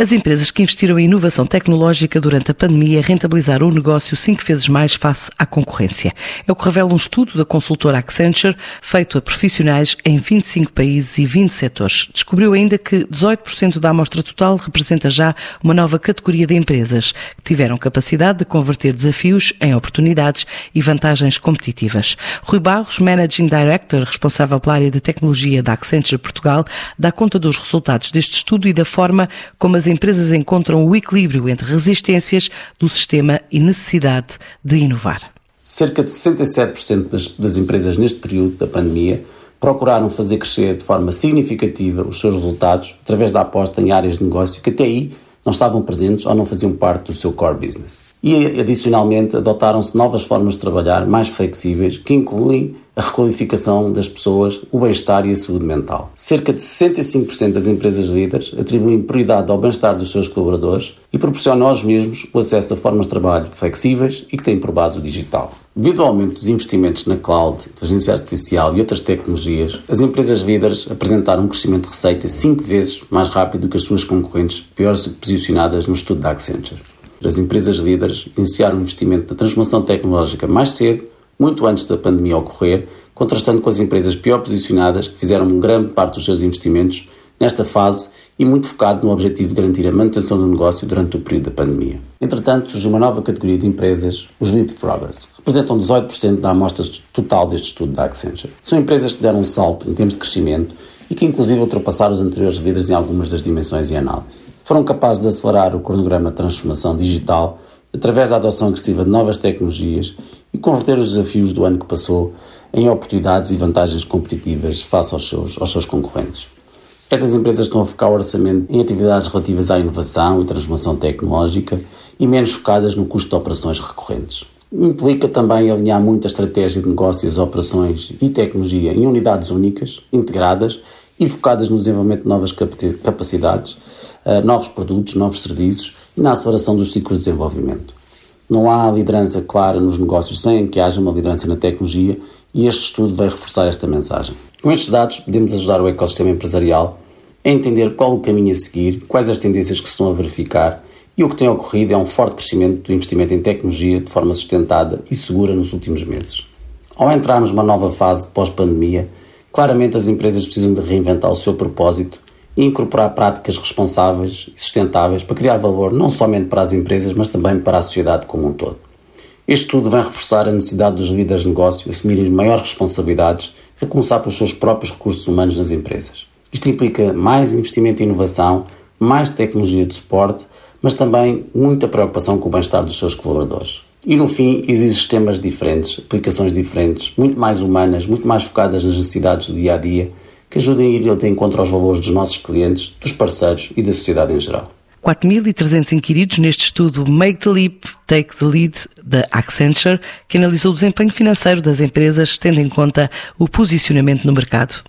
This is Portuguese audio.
As empresas que investiram em inovação tecnológica durante a pandemia rentabilizaram o negócio cinco vezes mais face à concorrência. É o que revela um estudo da consultora Accenture, feito a profissionais em 25 países e 20 setores. Descobriu ainda que 18% da amostra total representa já uma nova categoria de empresas que tiveram capacidade de converter desafios em oportunidades e vantagens competitivas. Rui Barros, Managing Director, responsável pela área de tecnologia da Accenture Portugal, dá conta dos resultados deste estudo e da forma como as empresas encontram o equilíbrio entre resistências do sistema e necessidade de inovar. Cerca de 67% das, das empresas neste período da pandemia procuraram fazer crescer de forma significativa os seus resultados através da aposta em áreas de negócio que até aí não estavam presentes ou não faziam parte do seu core business. E, adicionalmente, adotaram-se novas formas de trabalhar mais flexíveis que incluem a requalificação das pessoas, o bem-estar e a saúde mental. Cerca de 65% das empresas líderes atribuem prioridade ao bem-estar dos seus colaboradores e proporcionam aos mesmos o acesso a formas de trabalho flexíveis e que têm por base o digital. Devido ao aumento dos investimentos na cloud, inteligência artificial e outras tecnologias, as empresas líderes apresentaram um crescimento de receita cinco vezes mais rápido que as suas concorrentes piores posicionadas no estudo da Accenture. As empresas líderes iniciaram o investimento na transformação tecnológica mais cedo muito antes da pandemia ocorrer, contrastando com as empresas pior posicionadas que fizeram grande parte dos seus investimentos nesta fase e muito focado no objetivo de garantir a manutenção do negócio durante o período da pandemia. Entretanto, surgiu uma nova categoria de empresas, os leapfroggers. Representam 18% da amostra total deste estudo da Accenture. São empresas que deram um salto em termos de crescimento e que inclusive ultrapassaram os anteriores líderes em algumas das dimensões e análise. Foram capazes de acelerar o cronograma de transformação digital através da adoção agressiva de novas tecnologias e converter os desafios do ano que passou em oportunidades e vantagens competitivas face aos seus, aos seus concorrentes. Estas empresas estão a focar o orçamento em atividades relativas à inovação e transformação tecnológica e menos focadas no custo de operações recorrentes. Implica também alinhar muito a estratégia de negócios, operações e tecnologia em unidades únicas, integradas e focadas no desenvolvimento de novas capacidades, eh, novos produtos, novos serviços e na aceleração dos ciclos de desenvolvimento. Não há liderança clara nos negócios sem que haja uma liderança na tecnologia e este estudo vai reforçar esta mensagem. Com estes dados, podemos ajudar o ecossistema empresarial a entender qual o caminho a seguir, quais as tendências que se estão a verificar e o que tem ocorrido é um forte crescimento do investimento em tecnologia de forma sustentada e segura nos últimos meses. Ao entrarmos numa nova fase pós-pandemia, claramente as empresas precisam de reinventar o seu propósito e incorporar práticas responsáveis e sustentáveis para criar valor não somente para as empresas, mas também para a sociedade como um todo. Este estudo vem reforçar a necessidade dos líderes de negócio assumirem maiores responsabilidades, a começar pelos seus próprios recursos humanos nas empresas. Isto implica mais investimento em inovação, mais tecnologia de suporte, mas também muita preocupação com o bem-estar dos seus colaboradores. E no fim, existem sistemas diferentes, aplicações diferentes, muito mais humanas, muito mais focadas nas necessidades do dia a dia, que ajudem a ir de encontro aos valores dos nossos clientes, dos parceiros e da sociedade em geral. 4.300 inquiridos neste estudo Make the Leap, Take the Lead da Accenture, que analisou o desempenho financeiro das empresas tendo em conta o posicionamento no mercado.